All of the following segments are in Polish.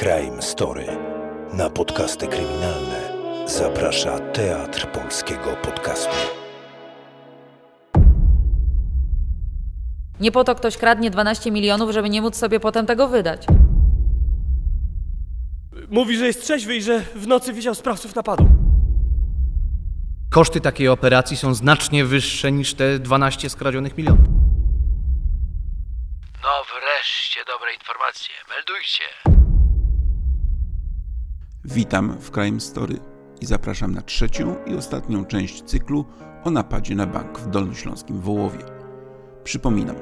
Crime Story. Na podcasty kryminalne zaprasza Teatr Polskiego Podcastu. Nie po to ktoś kradnie 12 milionów, żeby nie móc sobie potem tego wydać. Mówi, że jest trzeźwy i że w nocy widział sprawców napadu. Koszty takiej operacji są znacznie wyższe niż te 12 skradzionych milionów. No wreszcie dobre informacje. Meldujcie. Witam w Crime Story i zapraszam na trzecią i ostatnią część cyklu o napadzie na bank w Dolnośląskim Wołowie. Przypominam,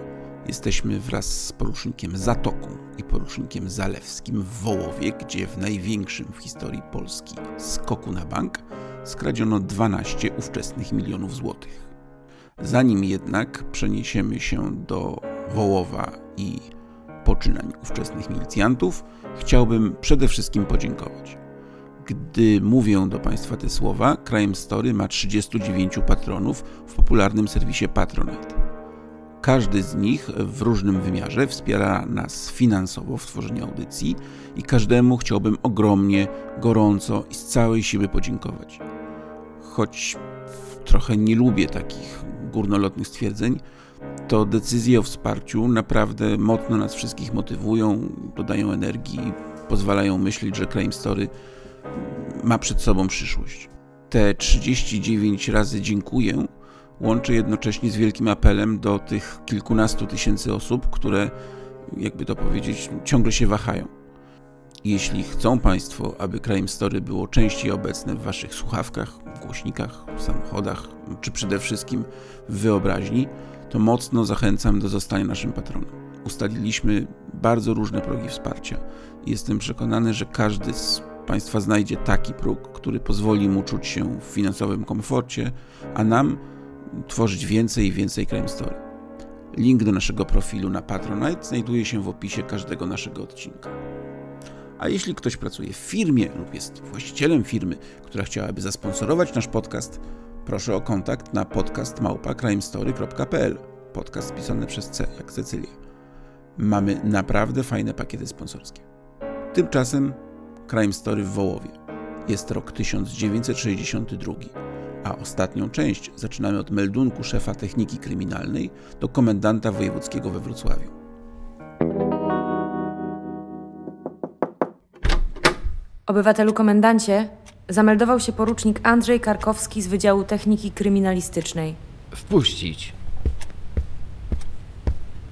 jesteśmy wraz z porucznikiem Zatoką i porucznikiem Zalewskim w Wołowie, gdzie w największym w historii Polski skoku na bank skradziono 12 ówczesnych milionów złotych. Zanim jednak przeniesiemy się do Wołowa i poczynań ówczesnych milicjantów, chciałbym przede wszystkim podziękować. Gdy mówię do Państwa te słowa, Crime Story ma 39 patronów w popularnym serwisie Patronite. Każdy z nich w różnym wymiarze wspiera nas finansowo w tworzeniu audycji i każdemu chciałbym ogromnie, gorąco i z całej siły podziękować. Choć trochę nie lubię takich górnolotnych stwierdzeń, to decyzje o wsparciu naprawdę mocno nas wszystkich motywują, dodają energii i pozwalają myśleć, że Crime Story ma przed sobą przyszłość. Te 39 razy dziękuję łączę jednocześnie z wielkim apelem do tych kilkunastu tysięcy osób, które, jakby to powiedzieć, ciągle się wahają. Jeśli chcą Państwo, aby Crime Story było częściej obecne w Waszych słuchawkach, głośnikach, samochodach, czy przede wszystkim w wyobraźni, to mocno zachęcam do zostania naszym patronem. Ustaliliśmy bardzo różne progi wsparcia jestem przekonany, że każdy z Państwa znajdzie taki próg, który pozwoli mu czuć się w finansowym komforcie, a nam tworzyć więcej i więcej crime story. Link do naszego profilu na Patronite znajduje się w opisie każdego naszego odcinka. A jeśli ktoś pracuje w firmie lub jest właścicielem firmy, która chciałaby zasponsorować nasz podcast, proszę o kontakt na podcastmałpa.crimestory.pl Podcast pisany przez C, jak Cecylia. Mamy naprawdę fajne pakiety sponsorskie. Tymczasem Crime Story w Wołowie. Jest rok 1962 a ostatnią część zaczynamy od meldunku szefa techniki kryminalnej do komendanta wojewódzkiego we Wrocławiu. Obywatelu komendancie, zameldował się porucznik Andrzej Karkowski z Wydziału Techniki Kryminalistycznej. Wpuścić.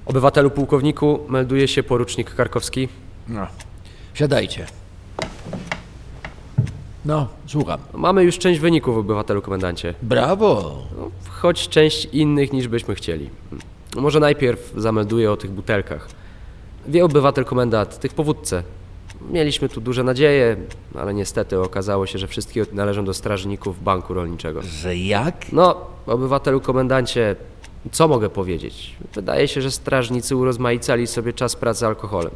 Obywatelu pułkowniku melduje się porucznik Karkowski. No. Siadajcie. No, słucham. Mamy już część wyników, obywatelu komendancie. Brawo! No, choć część innych niż byśmy chcieli. Może najpierw zamelduję o tych butelkach. Wie obywatel komendant, tych powódce. Mieliśmy tu duże nadzieje, ale niestety okazało się, że wszystkie należą do strażników banku rolniczego. Że jak? No, obywatelu komendancie, co mogę powiedzieć? Wydaje się, że strażnicy urozmaicali sobie czas pracy alkoholem.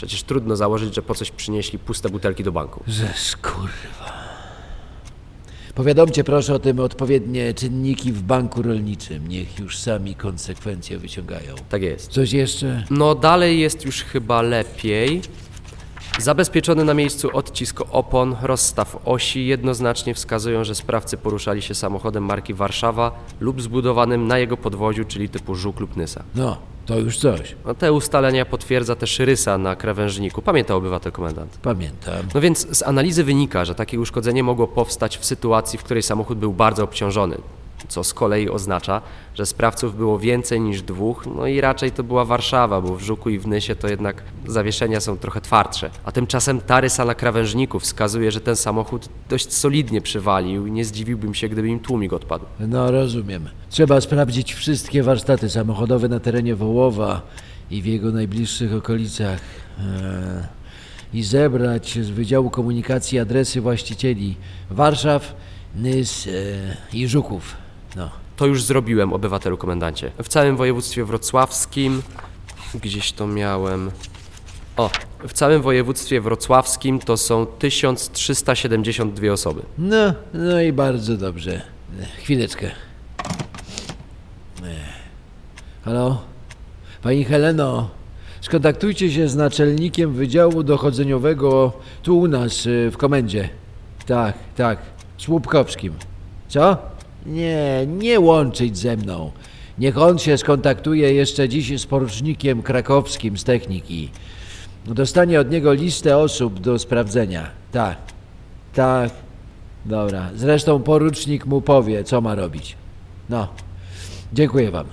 Przecież trudno założyć, że po coś przynieśli puste butelki do banku. Żeż kurwa. Powiadomcie proszę o tym odpowiednie czynniki w banku rolniczym. Niech już sami konsekwencje wyciągają. Tak jest. Coś jeszcze? No dalej jest już chyba lepiej. Zabezpieczony na miejscu odcisk opon, rozstaw osi jednoznacznie wskazują, że sprawcy poruszali się samochodem marki Warszawa lub zbudowanym na jego podwoziu, czyli typu Żuk lub Nysa. No, to już coś. No, te ustalenia potwierdza też rysa na krawężniku. Pamięta obywatel komendant. Pamiętam. No więc z analizy wynika, że takie uszkodzenie mogło powstać w sytuacji, w której samochód był bardzo obciążony, co z kolei oznacza, że sprawców było więcej niż dwóch, no i raczej to była Warszawa, bo w Żuku i w Nysie to jednak zawieszenia są trochę twardsze. A tymczasem ta rysa na krawężniku wskazuje, że ten samochód dość solidnie przywalił i nie zdziwiłbym się, gdyby im tłumik odpadł. No, rozumiem. Trzeba sprawdzić wszystkie warsztaty samochodowe na terenie Wołowa i w jego najbliższych okolicach. Eee, I zebrać z Wydziału Komunikacji adresy właścicieli Warszaw, Nys e, i Żuków. No. To już zrobiłem, obywatelu komendancie. W całym województwie wrocławskim, gdzieś to miałem. O, w całym województwie wrocławskim to są 1372 osoby. No, no i bardzo dobrze. E, Chwileczkę. E. Halo? Pani Heleno, Skontaktujcie się z naczelnikiem Wydziału Dochodzeniowego tu u nas y, w komendzie. Tak, tak, Słupkowskim. Co? Nie, nie łączyć ze mną. Niech on się skontaktuje jeszcze dziś z porucznikiem krakowskim z techniki. Dostanie od niego listę osób do sprawdzenia. Tak, tak. Dobra. Zresztą porucznik mu powie, co ma robić. No. Dziękuję wam.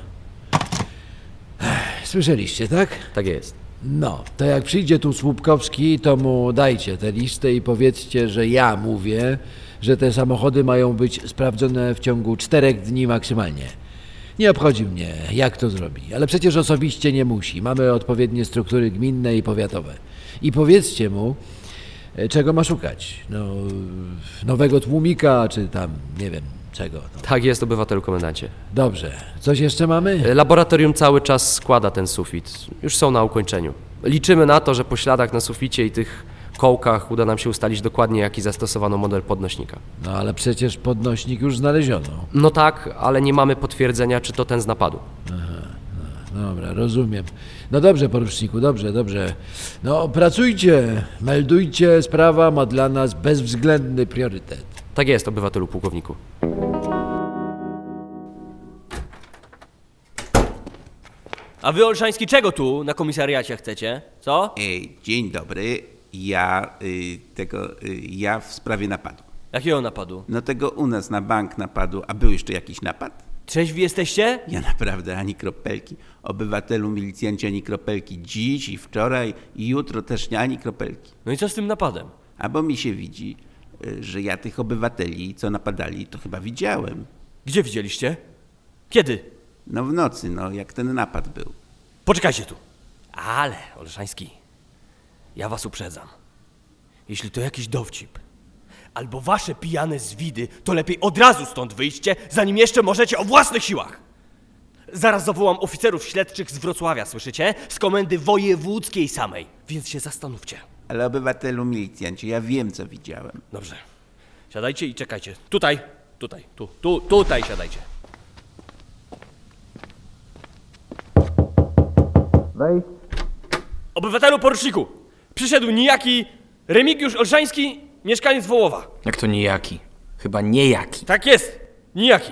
Słyszeliście, tak? Tak jest. No, to jak przyjdzie tu Słupkowski, to mu dajcie tę listę i powiedzcie, że ja mówię, że te samochody mają być sprawdzone w ciągu czterech dni maksymalnie. Nie obchodzi mnie, jak to zrobi, ale przecież osobiście nie musi. Mamy odpowiednie struktury gminne i powiatowe. I powiedzcie mu, e, czego ma szukać. No, nowego tłumika, czy tam, nie wiem, czego. No. Tak jest, obywatelu komendancie. Dobrze, coś jeszcze mamy? E, Laboratorium cały czas składa ten sufit. Już są na ukończeniu. Liczymy na to, że po śladach na suficie i tych kołkach uda nam się ustalić dokładnie, jaki zastosowano model podnośnika. No ale przecież podnośnik już znaleziono. No tak, ale nie mamy potwierdzenia, czy to ten z napadu. Dobra, rozumiem. No dobrze, poruczniku, dobrze, dobrze. No, pracujcie, meldujcie, sprawa ma dla nas bezwzględny priorytet. Tak jest, obywatelu pułkowniku. A wy, Olszański, czego tu na komisariacie chcecie? Co? Ej, dzień dobry. Ja y, tego, y, ja w sprawie napadu. Jakiego napadu? No tego u nas na bank napadu, a był jeszcze jakiś napad? Trzeźwi jesteście? Ja naprawdę ani kropelki. Obywatelu, milicjanci ani kropelki. Dziś i wczoraj i jutro też nie ani kropelki. No i co z tym napadem? A bo mi się widzi, y, że ja tych obywateli, co napadali, to chyba widziałem. Gdzie widzieliście? Kiedy? No w nocy, no jak ten napad był. Poczekajcie tu. Ale, Olszański, ja was uprzedzam. Jeśli to jakiś dowcip, albo wasze pijane zwidy, to lepiej od razu stąd wyjście, zanim jeszcze możecie o własnych siłach. Zaraz zawołam oficerów śledczych z Wrocławia, słyszycie? Z komendy wojewódzkiej samej. Więc się zastanówcie. Ale obywatelu, milicjanci, ja wiem, co widziałem. Dobrze. Siadajcie i czekajcie. Tutaj, tutaj, tu, tu, tutaj siadajcie. Wej. Obywatelu poruczniku, przyszedł niejaki Remigiusz Olszański, mieszkaniec Wołowa. Jak to niejaki? Chyba niejaki. Tak jest, niejaki.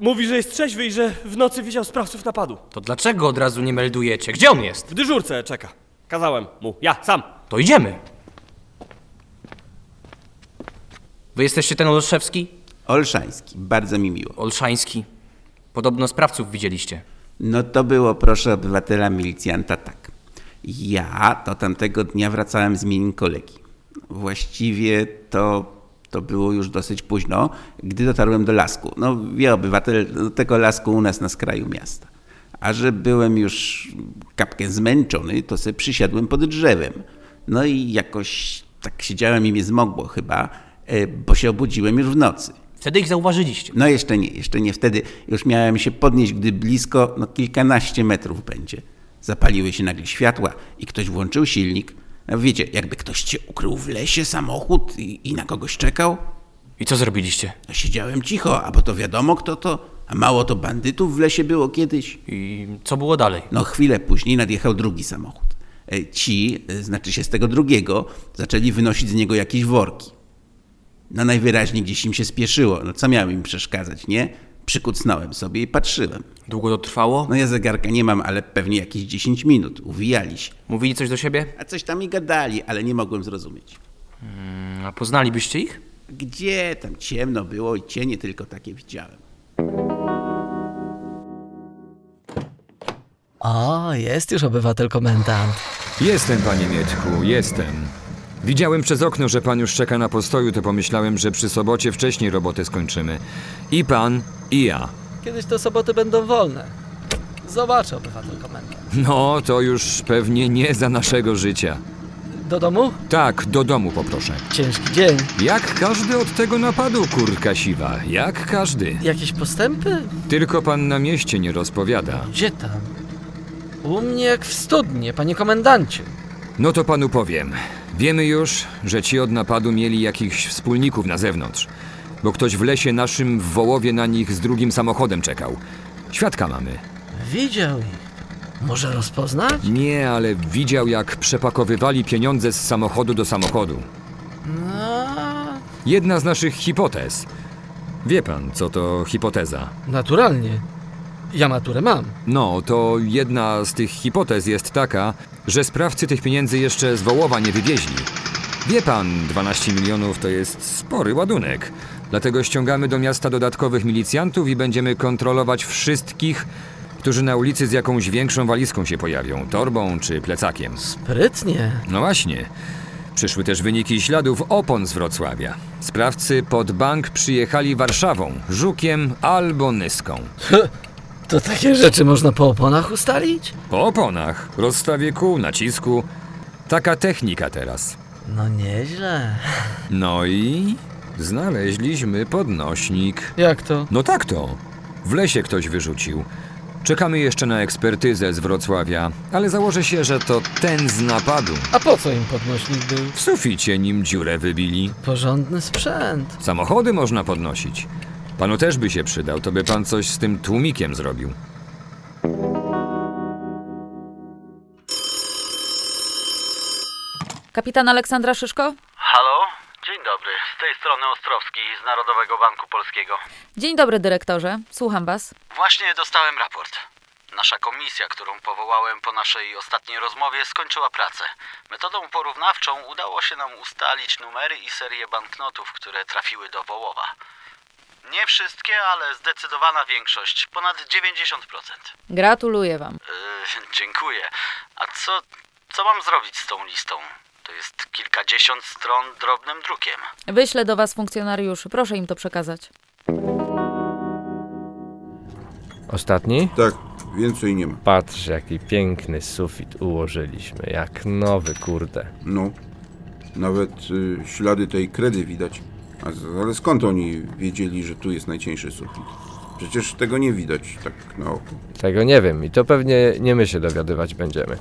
Mówi, że jest trzeźwy i że w nocy widział sprawców napadu. To dlaczego od razu nie meldujecie? Gdzie on jest? W dyżurce czeka. Kazałem mu, ja, sam. To idziemy. Wy jesteście ten Olszewski? Olszański, bardzo mi miło. Olszański. Podobno sprawców widzieliście. No to było, proszę obywatela milicjanta, tak. Ja to tamtego dnia wracałem z imienin kolegi. Właściwie to, to było już dosyć późno, gdy dotarłem do lasku. No wie obywatel, do tego lasku u nas na skraju miasta. A że byłem już kapkę zmęczony, to sobie przysiadłem pod drzewem. No i jakoś tak siedziałem i mnie zmogło chyba, e, bo się obudziłem już w nocy. Wtedy ich zauważyliście. No jeszcze nie, jeszcze nie wtedy. Już miałem się podnieść, gdy blisko, no kilkanaście metrów będzie. Zapaliły się nagle światła i ktoś włączył silnik. No wiecie, jakby ktoś cię ukrył w lesie samochód i, i na kogoś czekał. I co zrobiliście? No siedziałem cicho, a bo to wiadomo kto to. A mało to bandytów w lesie było kiedyś. I co było dalej? No chwilę później nadjechał drugi samochód. E, Ci, e, znaczy się z tego drugiego, zaczęli wynosić z niego jakieś worki. No najwyraźniej gdzieś im się spieszyło. No co miało im przeszkadzać, nie? Przykucnąłem sobie i patrzyłem. Długo to trwało? No ja zegarka nie mam, ale pewnie jakieś 10 minut. Uwijali się. Mówili coś do siebie? A coś tam mi gadali, ale nie mogłem zrozumieć. A poznalibyście ich? Gdzie tam ciemno było i cienie tylko takie widziałem. O, jest już obywatel komendant. Jestem, panie Mietku, jestem. Widziałem przez okno, że pan już czeka na postoju, to pomyślałem, że przy sobocie wcześniej robotę skończymy. I pan, i ja. Kiedyś te soboty będą wolne. Zobaczę, obywatel komendant. No, to już pewnie nie za naszego życia. Do domu? Tak, do domu poproszę. Ciężki dzień. Jak każdy od tego napadu, kurka siwa. Jak każdy. Jakieś postępy? Tylko pan na mieście nie rozpowiada. Gdzie tam? U mnie jak w studnie, panie komendancie. No to panu powiem. Wiemy już, że ci od napadu mieli jakichś wspólników na zewnątrz. Bo ktoś w lesie naszym w Wołowie na nich z drugim samochodem czekał. Świadka mamy. Widział ich. Może rozpoznać? Nie, ale widział jak przepakowywali pieniądze z samochodu do samochodu. No, Jedna z naszych hipotez. Wie pan, co to hipoteza? naturalnie. Ja maturę mam. No, to jedna z tych hipotez jest taka, że sprawcy tych pieniędzy jeszcze z Wołowa nie wywieźli. Wie pan, 12 milionów to jest spory ładunek. Dlatego ściągamy do miasta dodatkowych milicjantów i będziemy kontrolować wszystkich, którzy na ulicy z jakąś większą walizką się pojawią, torbą czy plecakiem. Sprytnie. No właśnie. Przyszły też wyniki śladów opon z Wrocławia. Sprawcy pod bank przyjechali Warszawą, Żukiem albo Nyską. To takie rzeczy można po oponach ustalić? Po oponach, rozstawie kół, nacisku. Taka technika teraz. No nieźle. No i znaleźliśmy podnośnik. Jak to? No tak to. W lesie ktoś wyrzucił. Czekamy jeszcze na ekspertyzę z Wrocławia, ale założę się, że to ten z napadu. A po co im podnośnik był? W suficie nim dziurę wybili. Porządny sprzęt. Samochody można podnosić. Panu też by się przydał, to by pan coś z tym tłumikiem zrobił. Kapitan Aleksandra Szyszko? Halo? Dzień dobry. Z tej strony Ostrowski z Narodowego Banku Polskiego. Dzień dobry, dyrektorze. Słucham was. Właśnie dostałem raport. Nasza komisja, którą powołałem po naszej ostatniej rozmowie, skończyła pracę. Metodą porównawczą udało się nam ustalić numery i serię banknotów, które trafiły do Wołowa. Nie wszystkie, ale zdecydowana większość, ponad 90%. Gratuluję wam. Yy, dziękuję. A co, co mam zrobić z tą listą? To jest kilkadziesiąt stron drobnym drukiem. Wyślę do was funkcjonariuszy. Proszę im to przekazać. Ostatni? Tak, więcej nie ma. Patrz, jaki piękny sufit ułożyliśmy. Jak nowy, kurde. No, nawet y, ślady tej kredy widać. A, ale skąd oni wiedzieli, że tu jest najcieńszy sufit? Przecież tego nie widać tak na oko. Tego nie wiem i to pewnie nie my się dowiadywać będziemy.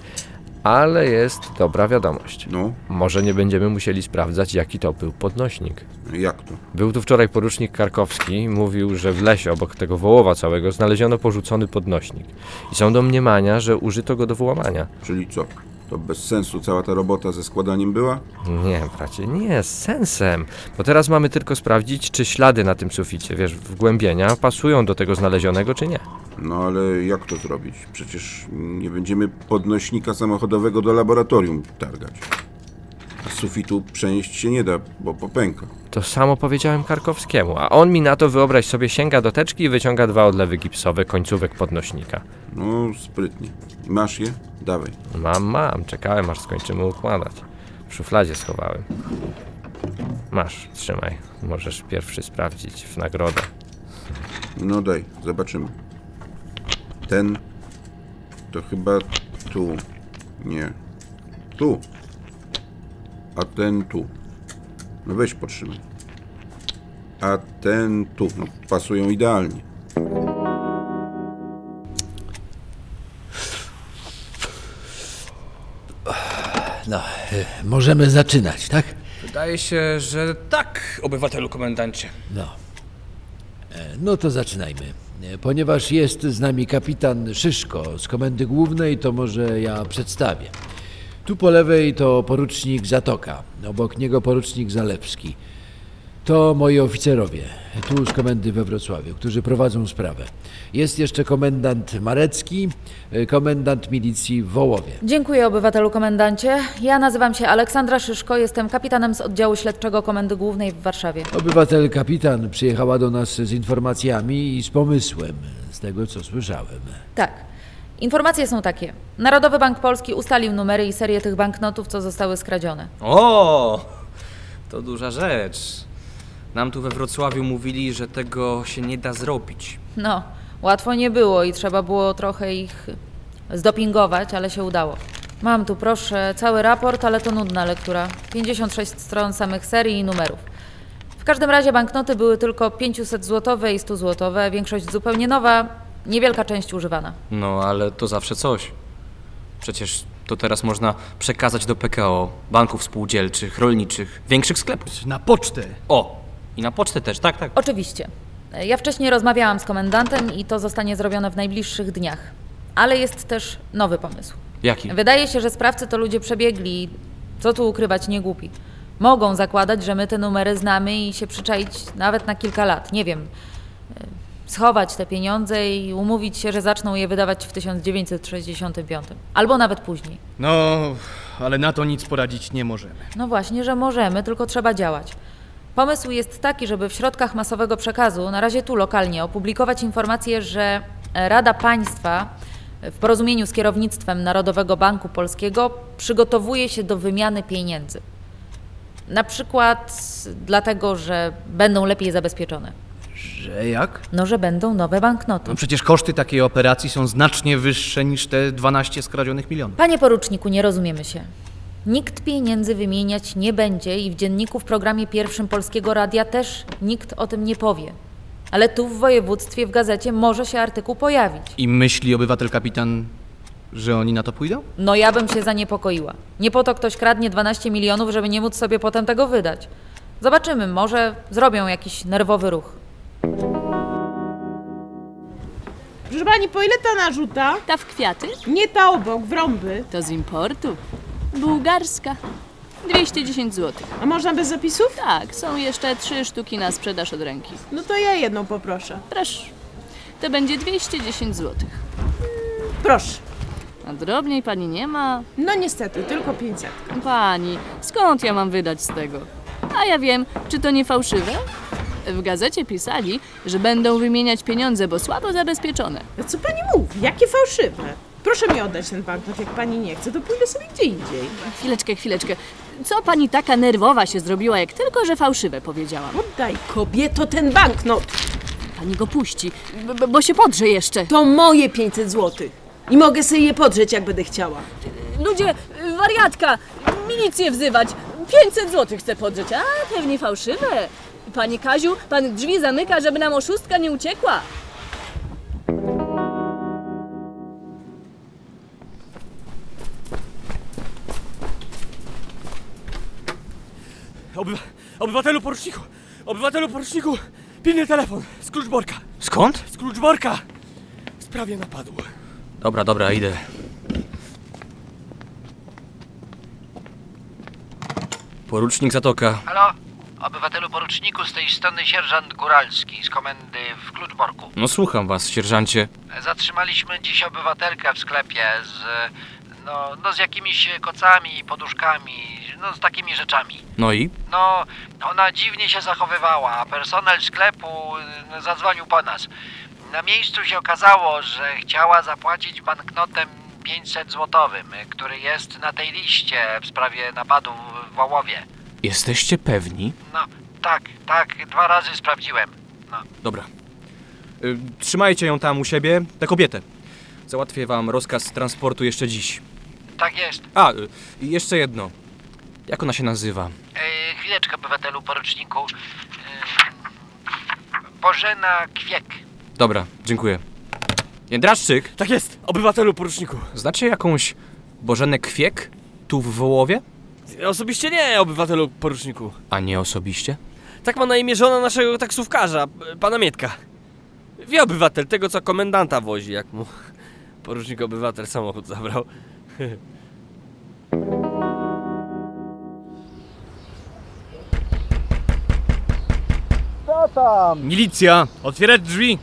Ale jest dobra wiadomość. No, Może nie będziemy musieli sprawdzać, jaki to był podnośnik. jak to? Był tu wczoraj porucznik Karkowski, mówił, że w lesie obok tego wołowa całego znaleziono porzucony podnośnik. I są domniemania, że użyto go do włamania. Czyli co? To bez sensu cała ta robota ze składaniem była? Nie, bracie, nie, z sensem. Bo teraz mamy tylko sprawdzić, czy ślady na tym suficie, wiesz, wgłębienia pasują do tego znalezionego, czy nie. No ale jak to zrobić? Przecież nie będziemy podnośnika samochodowego do laboratorium targać. A sufitu przenieść się nie da, bo popęka. To samo powiedziałem Karkowskiemu, a on mi na to, wyobraź sobie, sięga do teczki i wyciąga dwa odlewy gipsowe końcówek podnośnika. No, sprytnie. Masz je? Dawaj. Mam, mam, czekałem aż skończymy układać. W szufladzie schowałem. Masz, trzymaj. Możesz pierwszy sprawdzić w nagrodę. No daj, zobaczymy. Ten to chyba tu. Nie. Tu. A ten tu. No weź potrzymaj. A ten tu. No, pasują idealnie. No, y, możemy zaczynać, tak? Wydaje się, że tak, obywatelu komendancie. No. E, No to zaczynajmy. E, Ponieważ jest z nami kapitan Szyszko z Komendy Głównej, to może ja przedstawię. Tu po lewej to porucznik Zatoka, obok niego porucznik Zalewski. To moi oficerowie, tu z komendy we Wrocławiu, którzy prowadzą sprawę. Jest jeszcze komendant Marecki, e, komendant milicji w Wołowie. Dziękuję, obywatelu komendancie. Ja nazywam się Aleksandra Szyszko, jestem kapitanem z oddziału śledczego Komendy Głównej w Warszawie. Obywatel kapitan przyjechała do nas z informacjami i z pomysłem, z tego co słyszałem. Tak. Informacje są takie. Narodowy Bank Polski ustalił numery i serię tych banknotów, co zostały skradzione. O, to duża rzecz. Nam tu we Wrocławiu mówili, że tego się nie da zrobić. No, łatwo nie było i trzeba było trochę ich zdopingować, ale się udało. Mam tu, proszę, cały raport, ale to nudna lektura. 56 stron samych serii i numerów. W każdym razie banknoty były tylko 500 złotowe i 100 złotowe, większość zupełnie nowa, niewielka część używana. No, ale to zawsze coś. Przecież to teraz można przekazać do PKO, banków spółdzielczych, rolniczych, większych sklepów. Na pocztę. O, i na pocztę też, tak, tak. Oczywiście. Ja wcześniej rozmawiałam z komendantem i to zostanie zrobione w najbliższych dniach. Ale jest też nowy pomysł. Jaki? Wydaje się, że sprawcy to ludzie przebiegli. Co tu ukrywać, nie głupi. Mogą zakładać, że my te numery znamy i się przyczaić nawet na kilka lat. Nie wiem. E, Schować te pieniądze i umówić się, że zaczną je wydawać w 1965. Albo nawet później. No, ale na to nic poradzić nie możemy. No właśnie, że możemy, tylko trzeba działać. Pomysł jest taki, żeby w środkach masowego przekazu, na razie tu lokalnie, opublikować informację, że Rada Państwa w porozumieniu z kierownictwem Narodowego Banku Polskiego przygotowuje się do wymiany pieniędzy. Na przykład dlatego, że będą lepiej zabezpieczone. Że jak? No, że będą nowe banknoty. No przecież koszty takiej operacji są znacznie wyższe niż te 12 skradzionych milionów. Panie poruczniku, nie rozumiemy się. Nikt pieniędzy wymieniać nie będzie i w dzienniku w programie pierwszym Polskiego Radia też nikt o tym nie powie. Ale tu w województwie, w gazecie może się artykuł pojawić. I myśli obywatel kapitan, że oni na to pójdą? No ja bym się zaniepokoiła. Nie po to ktoś kradnie 12 milionów, żeby nie móc sobie potem tego wydać. Zobaczymy, może zrobią jakiś nerwowy ruch. Proszę pani, po ile ta narzuta? Ta w kwiaty? Nie ta obok, w rąby. To z importu. Bułgarska. 210 zł. A można bez zapisów? Tak, są jeszcze trzy sztuki na sprzedaż od ręki. No to ja jedną poproszę. Proszę. To będzie 210 zł. Proszę. A drobniej pani nie ma? No niestety, tylko 500. Pani, skąd ja mam wydać z tego? A ja wiem, czy to nie fałszywe? W gazecie pisali, że będą wymieniać pieniądze, bo słabo zabezpieczone. A co pani mówi? Jakie fałszywe? Proszę mi oddać ten banknot, jak pani nie chce, to pójdę sobie gdzie indziej. Chwileczkę, chwileczkę. Co pani taka nerwowa się zrobiła, jak tylko, że fałszywe powiedziałam? Oddaj, kobieto, ten banknot! Pani go puści, b- bo się podrze jeszcze. To moje 500 złotych. I mogę sobie je podrzeć, jak będę chciała. Ludzie, wariatka, milicję wzywać. 500 zł chce podrzeć, a pewnie fałszywe. Panie Kaziu, pan drzwi zamyka, żeby nam oszustka nie uciekła. Obywa obywatelu poruczniku! Obywatelu poruczniku! Pilny telefon z kluczborka! Skąd? Z kluczborka! W sprawie napadu. Dobra, dobra, idę. Porucznik Zatoka. Halo? Obywatelu poruczniku, z tej strony sierżant Góralski z komendy w Kluczborku. No słucham was, sierżancie. Zatrzymaliśmy dziś obywatelkę w sklepie z... No, no z jakimiś kocami poduszkami, no z takimi rzeczami. No i? No, ona dziwnie się zachowywała, a personel sklepu y, zadzwonił po nas. Na miejscu się okazało, że chciała zapłacić banknotem 500 złotowym, który jest na tej liście w sprawie napadu w Wołowie. Jesteście pewni? No, tak, tak, dwa razy sprawdziłem. No. Dobra. Y, trzymajcie ją tam u siebie, tę kobietę. Załatwię wam rozkaz transportu jeszcze dziś. Tak jest. A, y, i jeszcze jedno. Jak ona się nazywa? E, chwileczkę, obywatelu poruczniku. E, Bożena Kwiek. Dobra, dziękuję. Jędraszczyk? Tak jest, obywatelu poruczniku. Znacie jakąś Bożenę Kwiek tu w Wołowie? Osobiście nie, obywatelu poruczniku. A nie osobiście? Tak ma na imię żona naszego taksówkarza, pana Mietka. Wie obywatel tego, co komendanta wozi, jak mu porucznik obywatel samochód zabrał. Co tam? Milicja! Otwierać drzwi!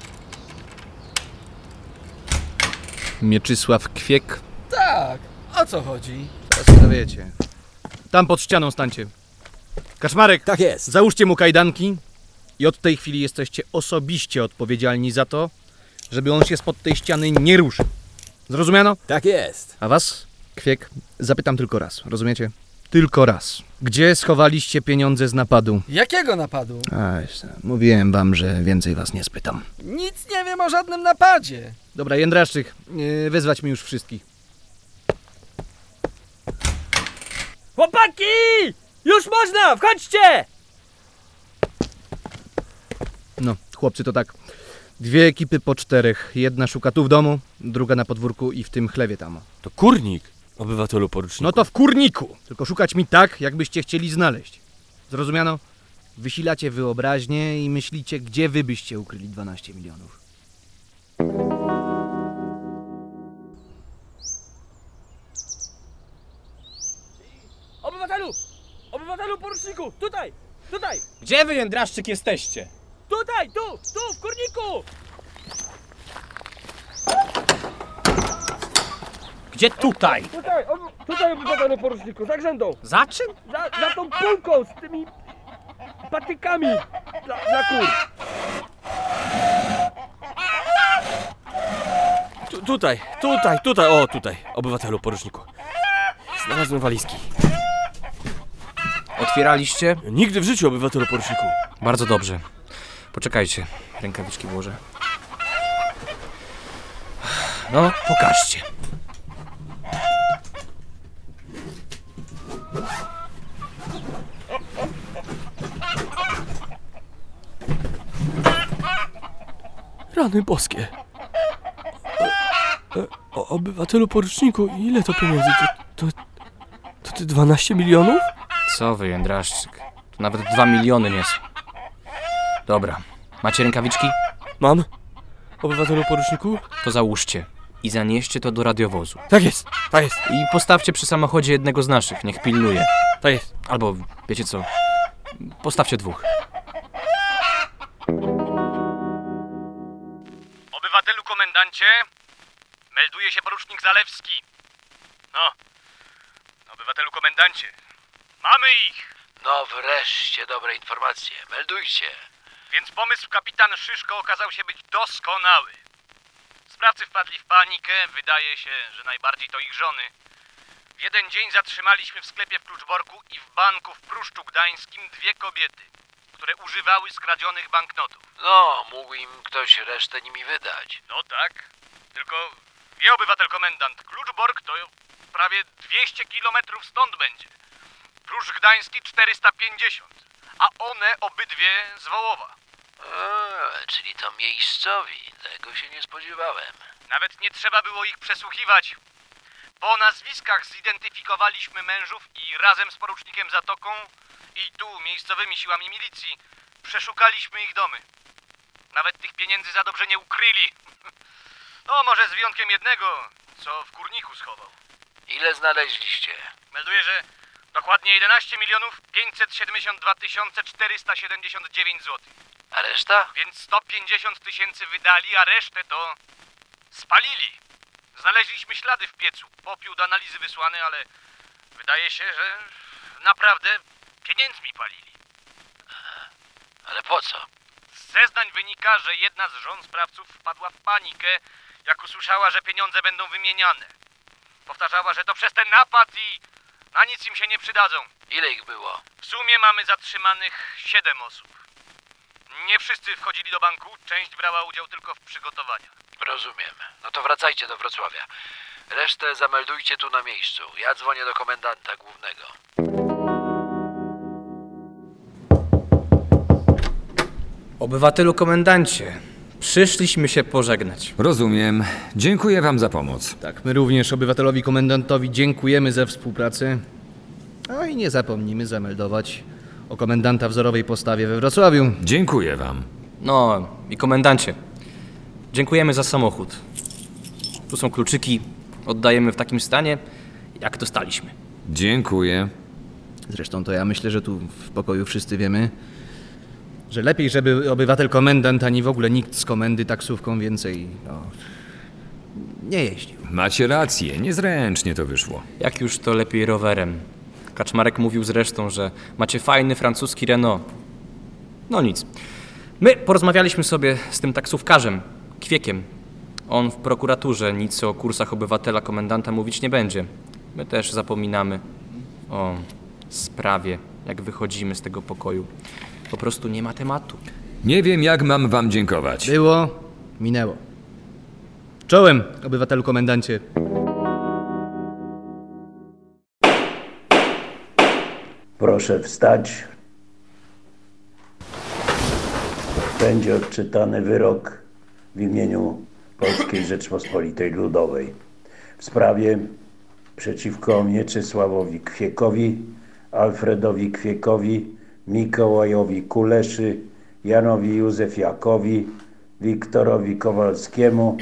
Mieczysław Kwiek. Tak, o co chodzi? Teraz się dowiecie. Tam pod ścianą stańcie. Kaczmarek! Tak jest. Załóżcie mu kajdanki i od tej chwili jesteście osobiście odpowiedzialni za to, żeby on się spod tej ściany nie ruszył. Zrozumiano? Tak jest. A was, Kwiek, zapytam tylko raz. Rozumiecie? Tylko raz. Gdzie schowaliście pieniądze z napadu? Jakiego napadu? A, jeszcze, mówiłem wam, że więcej was nie spytam. Nic nie wiem o żadnym napadzie. Dobra, Jędraszczyk, yy, wezwać mi już wszystkich. Chłopaki! Już można, wchodźcie! No, chłopcy, to tak. Dwie ekipy po czterech. Jedna szuka tu w domu, druga na podwórku i w tym chlewie tam. To kurnik, obywatelu poruczniku. No to w kurniku! Tylko szukać mi tak, jakbyście chcieli znaleźć. Zrozumiano? Wysilacie wyobraźnię i myślicie, gdzie wy byście ukryli 12 milionów. Poruczniku! Tutaj! Tutaj! Gdzie wy, Jędraszczyk, jesteście? Tutaj! Tu! Tu! W kurniku! Gdzie tutaj? Tutaj! Tutaj obywatelu poruczniku! Za grzędą! Za czym? Za, za tą półką z tymi patykami dla, dla kur. Tu, tutaj, tutaj, tutaj, o tutaj, obywatelu poruczniku. Znalazłem walizki. Otwieraliście? Nigdy w życiu, obywatelu poruczniku. Bardzo dobrze. Poczekajcie, rękawiczki włożę. No, pokażcie. Rany boskie. E, o, obywatelu poruczniku, ile to pieniędzy? To, to, to ty 12 milionów? Co wy, Jędraszczyk? To nawet dwa miliony nie są. Dobra. Macie rękawiczki? Mam. Obywatelu poruczniku? To załóżcie. I zanieście to do radiowozu. Tak jest, tak jest. I postawcie przy samochodzie jednego z naszych, niech pilnuje. Tak jest. Albo, wiecie co, postawcie dwóch. Obywatelu komendancie, melduje się porucznik Zalewski. No, obywatelu komendancie, mamy ich. No wreszcie dobre informacje. Meldujcie. Więc pomysł kapitan Szyszko okazał się być doskonały. Sprawcy wpadli w panikę, wydaje się, że najbardziej to ich żony. W jeden dzień zatrzymaliśmy w sklepie w Kluczborku i w banku w Pruszczu Gdańskim dwie kobiety, które używały skradzionych banknotów. No, mógł im ktoś resztę nimi wydać. No tak, tylko wie obywatel komendant, Kluczbork to prawie 200 kilometrów stąd będzie. Pruszcz Gdański 450, a one obydwie z Wołowa. A, czyli to miejscowi. Tego się nie spodziewałem. Nawet nie trzeba było ich przesłuchiwać. Po nazwiskach zidentyfikowaliśmy mężów i razem z porucznikiem Zatoką i tu miejscowymi siłami milicji przeszukaliśmy ich domy. Nawet tych pieniędzy za dobrze nie ukryli. No, może z wyjątkiem jednego, co w kurniku schował. Ile znaleźliście? Melduję, że dokładnie 11 milionów 572 tysiące 479 zł. A reszta? Więc 150 tysięcy wydali, a resztę to spalili. Znaleźliśmy ślady w piecu. Popiół do analizy wysłany, ale wydaje się, że naprawdę pieniędzmi palili. Ale po co? Z zeznań wynika, że jedna z żon sprawców wpadła w panikę, jak usłyszała, że pieniądze będą wymieniane. Powtarzała, że to przez ten napad i na nic im się nie przydadzą. Ile ich było? W sumie mamy zatrzymanych siedem osób. Nie wszyscy wchodzili do banku, część brała udział tylko w przygotowaniach. Rozumiem. No to wracajcie do Wrocławia. Resztę zameldujcie tu na miejscu. Ja dzwonię do komendanta głównego. Obywatelu komendancie, przyszliśmy się pożegnać. Rozumiem. Dziękuję wam za pomoc. Tak, my również obywatelowi komendantowi dziękujemy za współpracę. No i nie zapomnijmy zameldować o komendanta wzorowej postawie we Wrocławiu. Dziękuję wam. No i komendancie, dziękujemy za samochód. Tu są kluczyki, oddajemy w takim stanie, jak dostaliśmy. Dziękuję. Zresztą to ja myślę, że tu w pokoju wszyscy wiemy, że lepiej, żeby obywatel komendant, ani w ogóle nikt z komendy taksówką więcej no, nie jeździł. Macie rację, niezręcznie to wyszło. Jak już to lepiej rowerem. Kaczmarek mówił zresztą, że macie fajny francuski Renault. No nic. My porozmawialiśmy sobie z tym taksówkarzem, Kwiekiem. On w prokuraturze nic o kursach obywatela komendanta mówić nie będzie. My też zapominamy o sprawie, jak wychodzimy z tego pokoju. Po prostu nie ma tematu. Nie wiem, jak mam wam dziękować. Było, minęło. Czołem, obywatelu komendancie. Proszę wstać. Będzie odczytany wyrok w imieniu Polskiej Rzeczpospolitej Ludowej w sprawie przeciwko Mieczysławowi Kwiekowi, Alfredowi Kwiekowi, Mikołajowi Kuleszy, Janowi Józefiakowi, Wiktorowi Kowalskiemu,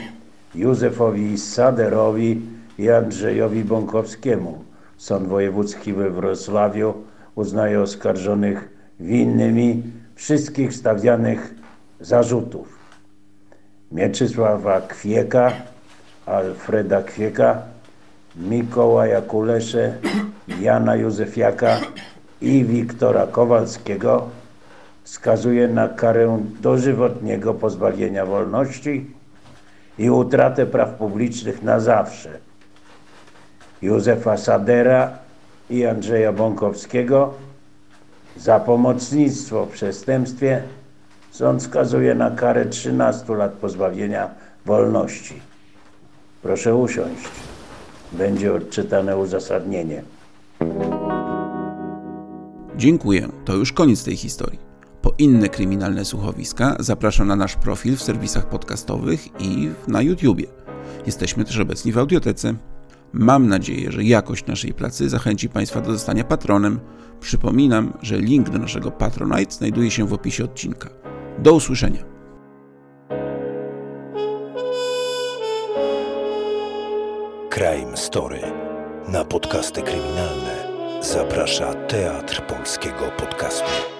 Józefowi Saderowi i Andrzejowi Bąkowskiemu Sąd Wojewódzki we Wrocławiu uznaje oskarżonych winnymi wszystkich stawianych zarzutów. Mieczysława Kwieka, Alfreda Kwieka, Mikołaja Kulesze, Jana Józefiaka i Wiktora Kowalskiego skazuje na karę dożywotniego pozbawienia wolności i utratę praw publicznych na zawsze. Józefa Sadera i Andrzeja Bąkowskiego za pomocnictwo w przestępstwie sąd skazuje na karę 13 lat pozbawienia wolności. Proszę usiąść. Będzie odczytane uzasadnienie. Dziękuję. To już koniec tej historii. Po inne kryminalne słuchowiska zapraszam na nasz profil w serwisach podcastowych i na YouTubie. Jesteśmy też obecni w audiotece. Mam nadzieję, że jakość naszej pracy zachęci Państwa do zostania patronem. Przypominam, że link do naszego Patronite znajduje się w opisie odcinka. Do usłyszenia. Crime Story. Na podcasty kryminalne zaprasza Teatr Polskiego Podcastu.